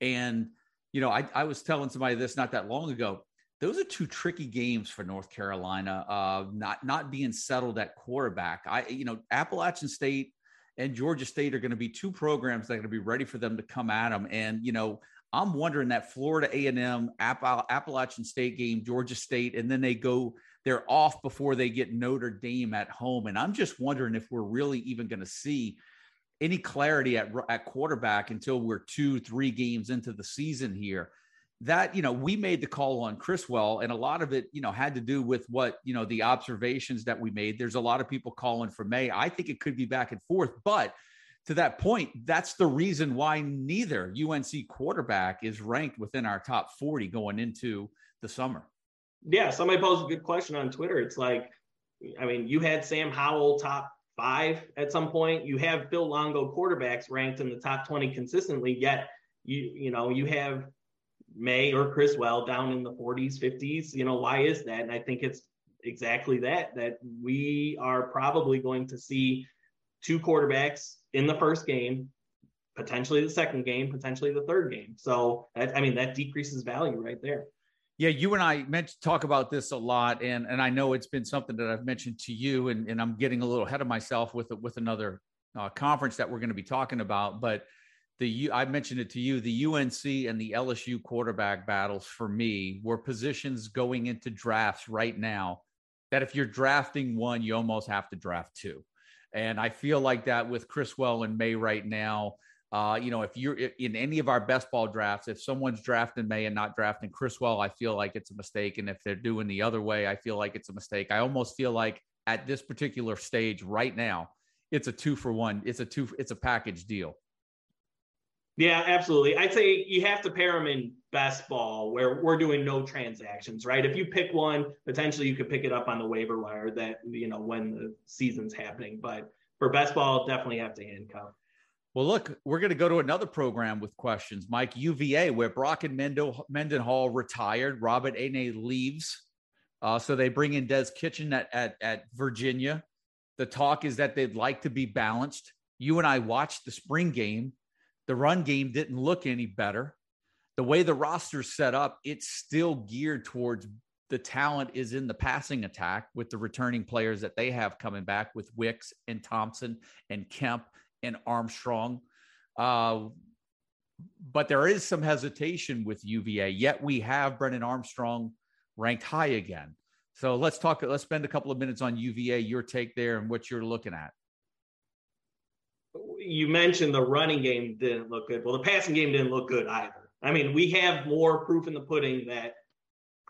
And, you know, I, I was telling somebody this not that long ago. Those are two tricky games for North Carolina, uh, not not being settled at quarterback. I, you know, Appalachian State and Georgia State are going to be two programs that are going to be ready for them to come at them. And, you know, I'm wondering that Florida A&M, Appalachian State game, Georgia State, and then they go they're off before they get Notre Dame at home. And I'm just wondering if we're really even going to see any clarity at, at quarterback until we're two, three games into the season here. That, you know, we made the call on Criswell, and a lot of it, you know, had to do with what, you know, the observations that we made. There's a lot of people calling for Maye. I think it could be back and forth, but to that point, that's the reason why neither UNC quarterback is ranked within our top 40 going into the summer yeah, somebody posed a good question on Twitter. It's like, I mean, you had Sam Howell top five at some point. You have Phil Longo quarterbacks ranked in the top 20 consistently, yet you you know, you have Maye or Criswell down in the 40s, 50s. You know, why is that? And I think it's exactly that, that we are probably going to see two quarterbacks in the first game, potentially the second game, potentially the third game. So, I mean, that decreases value right there. Yeah, you and I meant to talk about this a lot, and and I know it's been something that I've mentioned to you, and, and I'm getting a little ahead of myself with with another uh, conference that we're going to be talking about. But the I mentioned it to you, the UNC and the LSU quarterback battles for me were positions going into drafts right now that if you're drafting one, you almost have to draft two, and I feel like that with Criswell and Maye right now. Uh, you know, if you're in any of our best ball drafts, if someone's drafting Maye and not drafting Criswell, I feel like it's a mistake. And if they're doing the other way, I feel like it's a mistake. I almost feel like at this particular stage right now, it's a two for one. It's a two. It's a package deal. Yeah, absolutely. I'd say you have to pair them in best ball where we're doing no transactions, right? If you pick one, potentially you could pick it up on the waiver wire that, you know, when the season's happening. But for best ball, definitely have to handcuff. Well, look, we're going to go to another program with questions. Mike, UVA, where Bronco Mendo, Mendenhall retired, Robert Anae leaves. Uh, so they bring in Des Kitchings at, at, at Virginia. The talk is that they'd like to be balanced. You and I watched the spring game. The run game didn't look any better. The way the roster's set up, it's still geared towards the talent is in the passing attack with the returning players that they have coming back with Wicks and Thompson and Kemp and Armstrong. Uh, but there is some hesitation with UVA. Yet we have Brennan Armstrong ranked high again. So let's talk. Let's spend a couple of minutes on UVA. Your take there and what you're looking at. You mentioned the running game didn't look good. Well, the passing game didn't look good either. I mean, we have more proof in the pudding that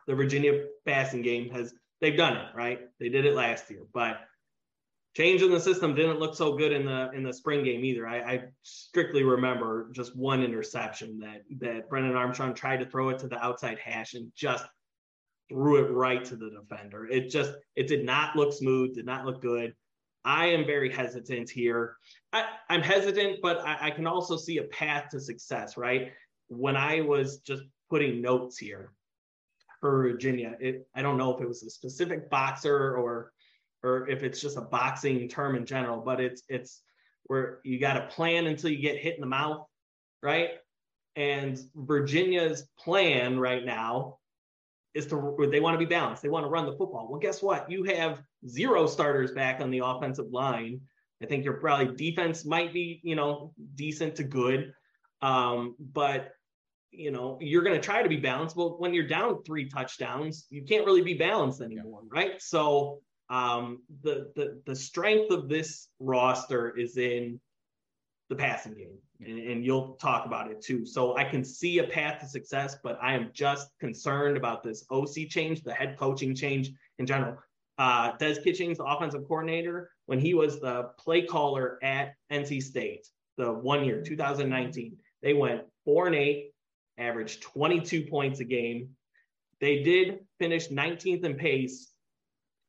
the Virginia passing game has. They've done it right. They did it last year, but changing the system didn't look so good in the in the spring game either. I, I, strictly remember just one interception that that Brennan Armstrong tried to throw it to the outside hash and just threw it right to the defender. It just it did not look smooth, did not look good. I am very hesitant here. I, am hesitant, but I, I can also see a path to success, right? When I was just putting notes here for Virginia, it I don't know if it was a specific boxer or or if it's just a boxing term in general, but it's it's where you got to plan until you get hit in the mouth, right? And Virginia's plan right now is to they want to be balanced. They want to run the football. Well, guess what? You have zero starters back on the offensive line. I think your probably defense might be, you know, decent to good. Um, but you know, you're going to try to be balanced. But when you're down three touchdowns, you can't really be balanced anymore, right? So um, the, the the strength of this roster is in the passing game, and, and, you'll talk about it too. So I can see a path to success, but I am just concerned about this OC change, the head coaching change in general. Uh, Des Kitchings, the offensive coordinator, when he was the play caller at NC State, the one year, 2019, they went four and eight averaged 22 points a game. They did finish 19th in pace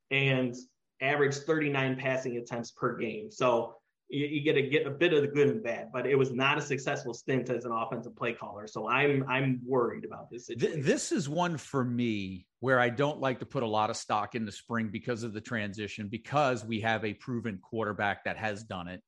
and averaged 39 passing attempts per game. So you, you get to get a bit of the good and bad, but it was not a successful stint as an offensive play caller. So I'm I'm worried about this situation. This is one for me where I don't like to put a lot of stock in the spring because of the transition, because we have a proven quarterback that has done it.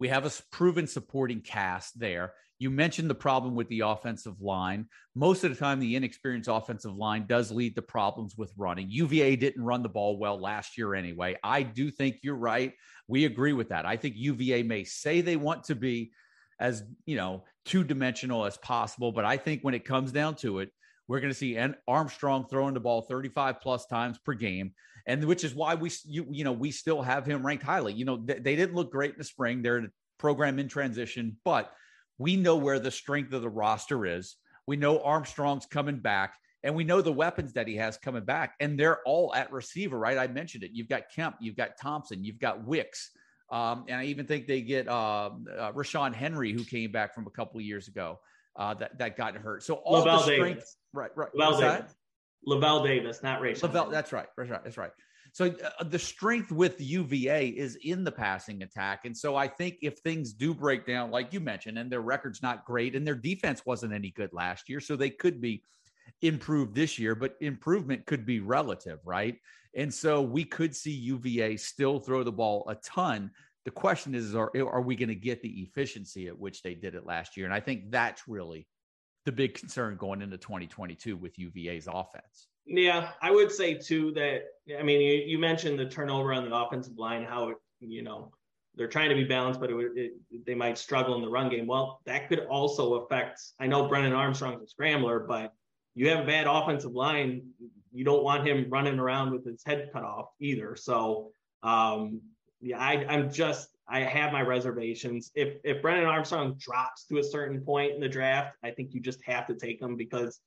We have a proven supporting cast there. You mentioned the problem with the offensive line. Most of the time, the inexperienced offensive line does lead to problems with running. UVA didn't run the ball well last year anyway. I do think you're right. We agree with that. I think UVA may say they want to be as, you know, two dimensional as possible, but I think when it comes down to it, we're going to see Armstrong throwing the ball 35 plus times per game, and which is why we you, you know we still have him ranked highly. You know they, they didn't look great in the spring; they're a program in transition, but we know where the strength of the roster is. We know Armstrong's coming back, and we know the weapons that he has coming back, and they're all at receiver, right? I mentioned it. You've got Kemp, you've got Thompson, you've got Wicks. Um, and I even think they get uh, uh, Rashawn Henry, who came back from a couple of years ago uh, that that got hurt. So all Lavelle the strength, Davis. Right, right. Lavelle Davis. Lavelle Davis, not Ray. Lavelle, that's right. That's right. That's right. So uh, the strength with UVA is in the passing attack, and so I think if things do break down, like you mentioned, and their record's not great, and their defense wasn't any good last year, so they could be improved this year, but improvement could be relative, right? And so we could see UVA still throw the ball a ton. The question is, are, are we going to get the efficiency at which they did it last year? And I think that's really the big concern going into 2022 with UVA's offense. Yeah, I would say too that I mean you, you mentioned the turnover on the offensive line, how it, you know they're trying to be balanced, but it, it, they might struggle in the run game. Well, that could also affect. I know Brennan Armstrong's a scrambler, but you have a bad offensive line, you don't want him running around with his head cut off either. So um, yeah, I, I'm just I have my reservations. If if Brennan Armstrong drops to a certain point in the draft, I think you just have to take him because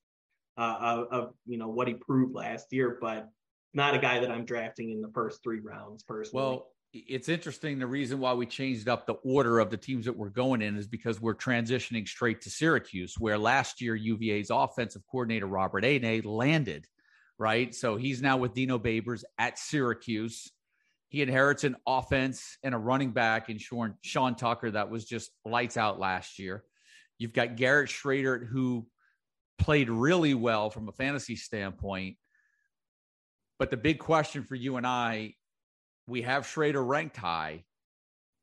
uh, of, of, you know what he proved last year. But not a guy that I'm drafting in the first three rounds personally. Well, it's interesting. The reason why we changed up the order of the teams that we're going in is because we're transitioning straight to Syracuse, where last year UVA's offensive coordinator Robert Anae landed, right? So he's now with Dino Babers at Syracuse. He inherits an offense and a running back in Sean, Sean Tucker that was just lights out last year. You've got Garrett Shrader, who played really well from a fantasy standpoint. But the big question for you and I we have Shrader ranked high.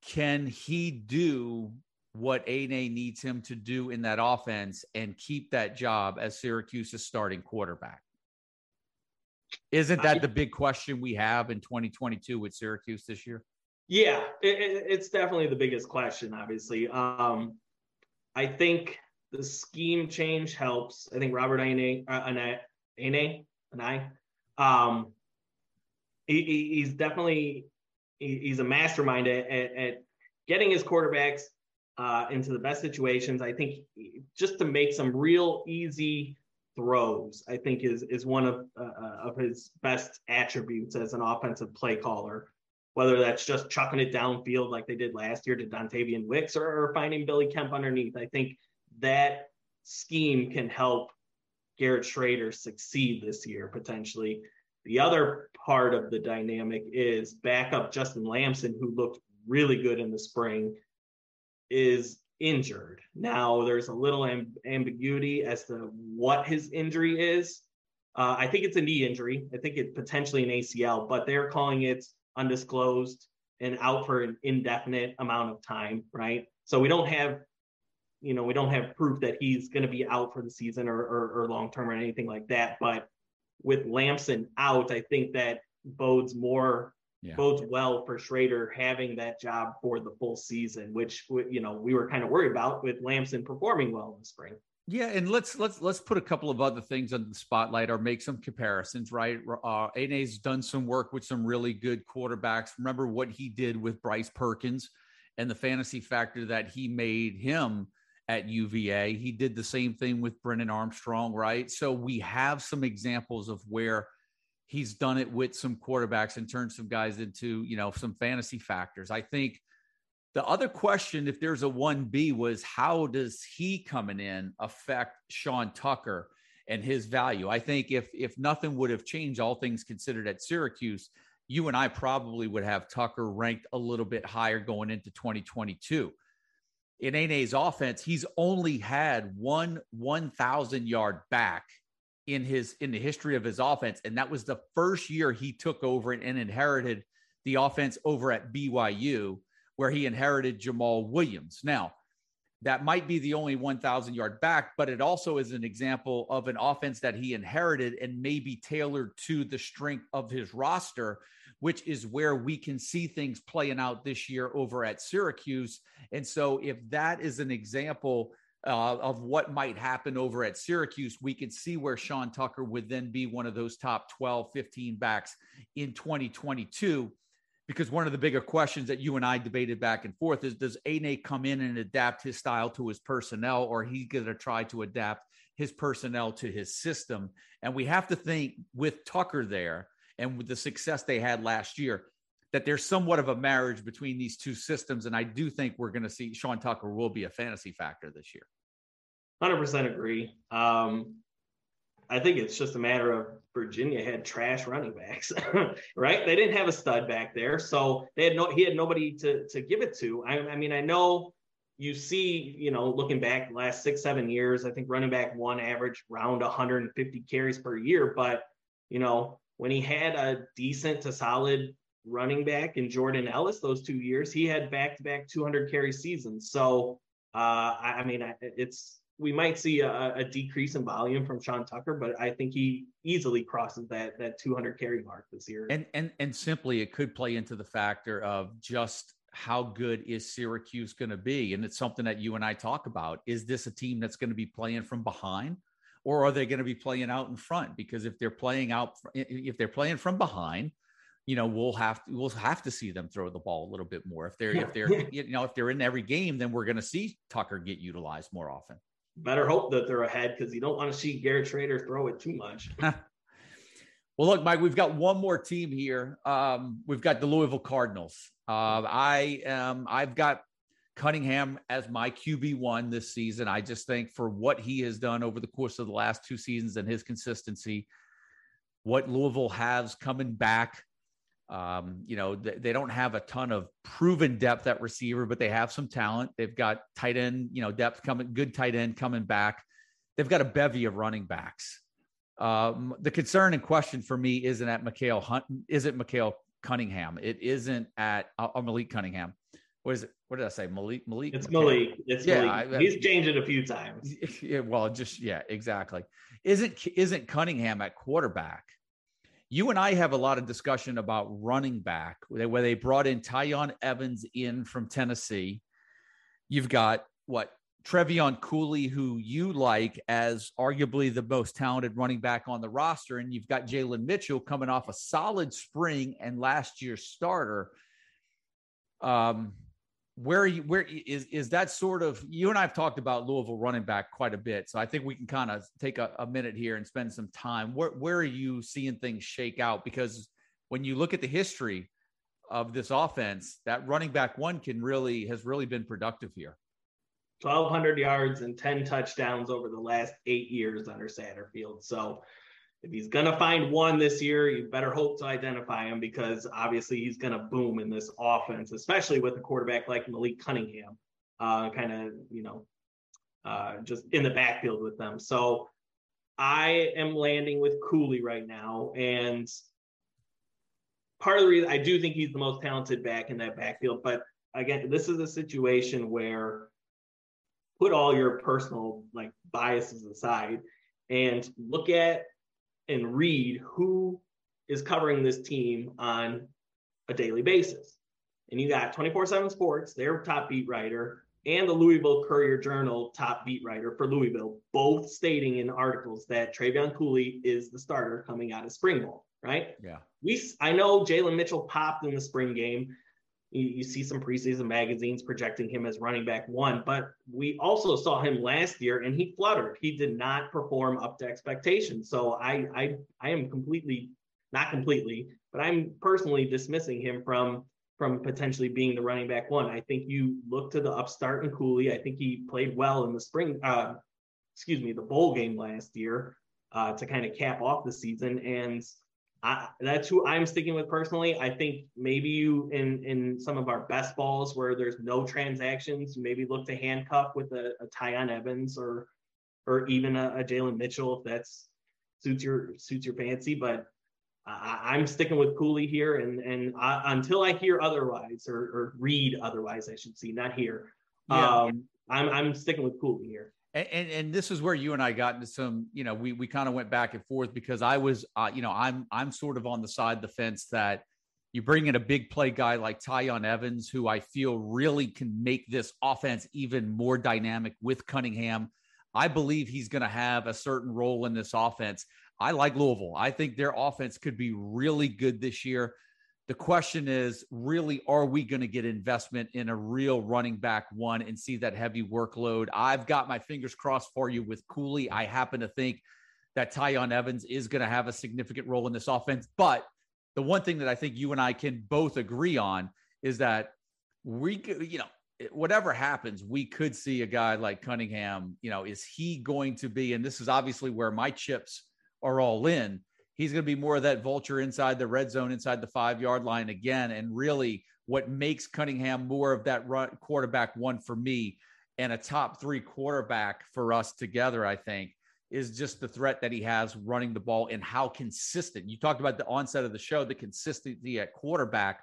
Can he do what Anae needs him to do in that offense and keep that job as Syracuse's starting quarterback? Isn't that the big question we have in 2022 with Syracuse this year? Yeah, it, it's definitely the biggest question, obviously. Um, I think the scheme change helps. I think Robert Anae, uh, Anae, Anae, um, he, he's definitely he's a mastermind at, at, at getting his quarterbacks uh, into the best situations. I think just to make some real easy throws, I think is is one of uh, of his best attributes as an offensive play caller. Whether that's just chucking it downfield like they did last year to Dontayvion Wicks or, or finding Billy Kemp underneath, I think that scheme can help Garrett Shrader succeed this year potentially. The other part of the dynamic is backup Justin Lamson, who looked really good in the spring, is injured. Now there's a little amb- ambiguity as to what his injury is. Uh, I think it's a knee injury. I think it's potentially an ACL, but they're calling it undisclosed and out for an indefinite amount of time, right? So we don't have, you know, we don't have proof that he's going to be out for the season or, or, or long term or anything like that. But with Lamson out, I think that bodes more yeah. bodes well for Shrader having that job for the full season, which you know we were kind of worried about with Lamson performing well in the spring. Yeah, and let's let's let's put a couple of other things on the spotlight or make some comparisons. Right, uh, Anae's done some work with some really good quarterbacks. Remember what he did with Bryce Perkins and the fantasy factor that he made him at UVA. He did the same thing with Brennan Armstrong, right? So we have some examples of where he's done it with some quarterbacks and turned some guys into, you know, some fantasy factors. I think The other question, if there's a 1B, was how does he coming in affect Sean Tucker and his value? I think if if nothing would have changed, all things considered at Syracuse, you and I probably would have Tucker ranked a little bit higher going into 2022. In Anae's offense, he's only had one 1,000 yard back in his in the history of his offense, and that was the first year he took over and inherited the offense over at BYU where he inherited Jamaal Williams. Now, that might be the only 1,000 yard back, but it also is an example of an offense that he inherited and maybe tailored to the strength of his roster, which is where we can see things playing out this year over at Syracuse. And so, if that is an example uh, of what might happen over at Syracuse, we could see where Sean Tucker would then be one of those top 12, 15 backs in 2022 because one of the bigger questions that you and I debated back and forth is does Anae come in and adapt his style to his personnel or he going to try to adapt his personnel to his system? And we have to think with Tucker there and with the success they had last year that there's somewhat of a marriage between these two systems and I do think we're going to see Sean Tucker will be a fantasy factor this year 100% agree um, I think it's just a matter of Virginia had trash running backs, *laughs* right? They didn't have a stud back there, so they had no. He had nobody to to give it to. I, I mean, I know you see, you know, looking back last six seven years, I think running back one average around 150 carries per year, but you know when he had a decent to solid running back in Jordan Ellis those two years, he had back to back 200 carry seasons. So uh, I, I mean, it's we might see a, a, decrease in volume from Sean Tucker, but I think he easily crosses that that 200 carry mark this year. And and and simply, it could play into the factor of just how good is Syracuse going to be, and it's something that you and I talk about. Is this a team that's going to be playing from behind, or are they going to be playing out in front? Because if they're playing out, if they're playing from behind, you know we'll have to we'll have to see them throw the ball a little bit more. If they're if *laughs* they're you know if they're in every game, then we're going to see Tucker get utilized more often better hope that they're ahead because you don't want to see Garrett Shrader throw it too much. *laughs* well, look, Mike, we've got one more team here. Um, we've got the Louisville Cardinals. Uh, I am. I've got Cunningham as my QB one this season. I just think for what he has done over the course of the last two seasons and his consistency, what Louisville has coming back um, you know, th- they don't have a ton of proven depth at receiver, but they have some talent. They've got tight end, you know, depth coming, good tight end coming back. They've got a bevy of running backs. Um, the concern and question for me isn't at Malik Hunt, isn't Malik Cunningham. It isn't at uh, uh, Malik Cunningham. What is it? What did I say? Malik. Malik. It's Malik. It's yeah, Malik. I, He's changed it a few times. *laughs* Yeah, well, just yeah, exactly. Isn't isn't Cunningham at quarterback? You and I have a lot of discussion about running back, where they brought in Tiyon Evans in from Tennessee. You've got what Trevion Cooley, who you like as arguably the most talented running back on the roster, and you've got Jalen Mitchell coming off a solid spring and last year's starter. Um, where you, where is is that sort of you and I've talked about Louisville running back quite a bit, so I think we can kind of take a, a, minute here and spend some time. Where where are you seeing things shake out? Because when you look at the history of this offense, that running back one can really has really been productive here. 1,200 yards and 10 touchdowns over the last eight years under Satterfield. So if he's going to find one this year, you better hope to identify him because obviously he's going to boom in this offense, especially with a quarterback like Malik Cunningham, uh, kind of, you know, uh, just in the backfield with them. So I am landing with Cooley right now. And part of the reason I do think he's the most talented back in that backfield. But again, this is a situation where put all your personal like biases aside and look at and read who is covering this team on a daily basis. And you got 24 7 Sports, their top beat writer, and the Louisville Courier Journal top beat writer for Louisville, both stating in articles that Trevion Cooley is the starter coming out of spring ball, right? Yeah. We I know Jalen Mitchell popped in the spring game, you, you see some preseason magazines projecting him as running back one, but we also saw him last year and he fluttered. He did not perform up to expectations. So I I I am completely not completely, but I'm personally dismissing him from from potentially being the running back one. I think you look to the upstart and Cooley. I think he played well in the spring, uh, excuse me, the bowl game last year uh, to kind of cap off the season. And I, that's who I'm sticking with personally. I think maybe you in in some of our best balls where there's no transactions, maybe look to handcuff with a, a Tiyon Evans or or even a, a Jalen Mitchell if that's suits your suits your fancy. But I, am sticking with Cooley here, and and I, until I hear otherwise or, or read otherwise, I should see, not hear. Yeah. Um, I'm I'm sticking with Cooley here. And, and, this is where you and I got into some, you know, we we kind of went back and forth because I was, uh, you know, I'm I'm sort of on the side of the fence that you bring in a big play guy like Tiyon Evans, who I feel really can make this offense even more dynamic with Cunningham. I believe he's going to have a certain role in this offense. I like Louisville. I think their offense could be really good this year. The question is really, are we going to get investment in a real running back one and see that heavy workload? I've got my fingers crossed for you with Cooley. I happen to think that Tiyon Evans is going to have a significant role in this offense. But the one thing that I think you and I can both agree on is that we, you know, whatever happens, we could see a guy like Cunningham. You know, is he going to be? And this is obviously where my chips are all in he's going to be more of that vulture inside the red zone, inside the five yard line again. And really, what makes Cunningham more of that run, quarterback one for me and a top three quarterback for us together, I think, is just the threat that he has running the ball and how consistent. You talked about the onset of the show, the consistency at quarterback.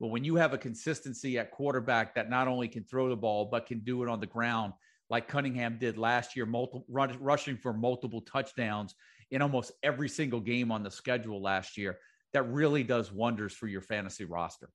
But when you have a consistency at quarterback that not only can throw the ball, but can do it on the ground, like Cunningham did last year, multiple rushing for multiple touchdowns in almost every single game on the schedule last year. That really does wonders for your fantasy roster.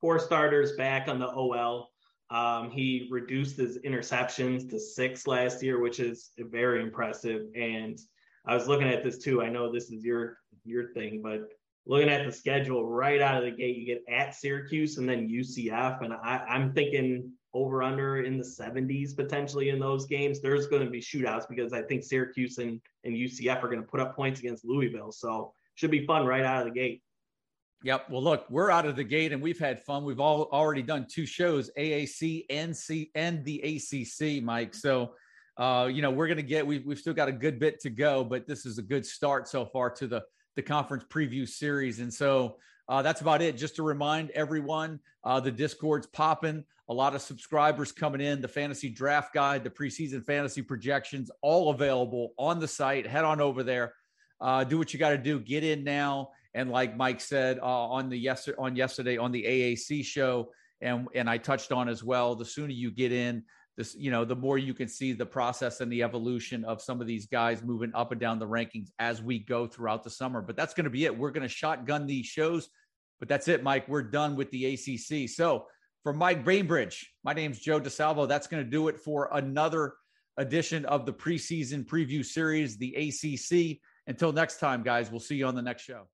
Four starters back on the OL. Um, he reduced his interceptions to six last year, which is very impressive. And I was looking at this too. I know this is your your thing, but looking at the schedule right out of the gate, you get at Syracuse and then UCF, and I, I'm thinking over under in the 70s potentially in those games. There's going to be shootouts because I think Syracuse and, and UCF are going to put up points against Louisville. So should be fun right out of the gate. Yep. Well, look, we're out of the gate and we've had fun. We've all already done two shows, AAC and C and the ACC, Mike. So, uh, you know, we're going to get, we've, we've still got a good bit to go, but this is a good start so far to the, the conference preview series. And so uh, that's about it. Just to remind everyone, uh, the Discord's popping. A lot of subscribers coming in. The fantasy draft guide, the preseason fantasy projections, all available on the site. Head on over there. Uh, do what you got to do. Get in now. And like Mike said uh, on the yes on yesterday on the AAC show, and and I touched on as well. The sooner you get in, this you know the more you can see the process and the evolution of some of these guys moving up and down the rankings as we go throughout the summer but that's going to be it we're going to shotgun these shows but that's it mike we're done with the acc so for mike bainbridge. My name's joe desalvo. That's going to do it for another edition of the preseason preview series the acc until next time guys we'll see you on the next show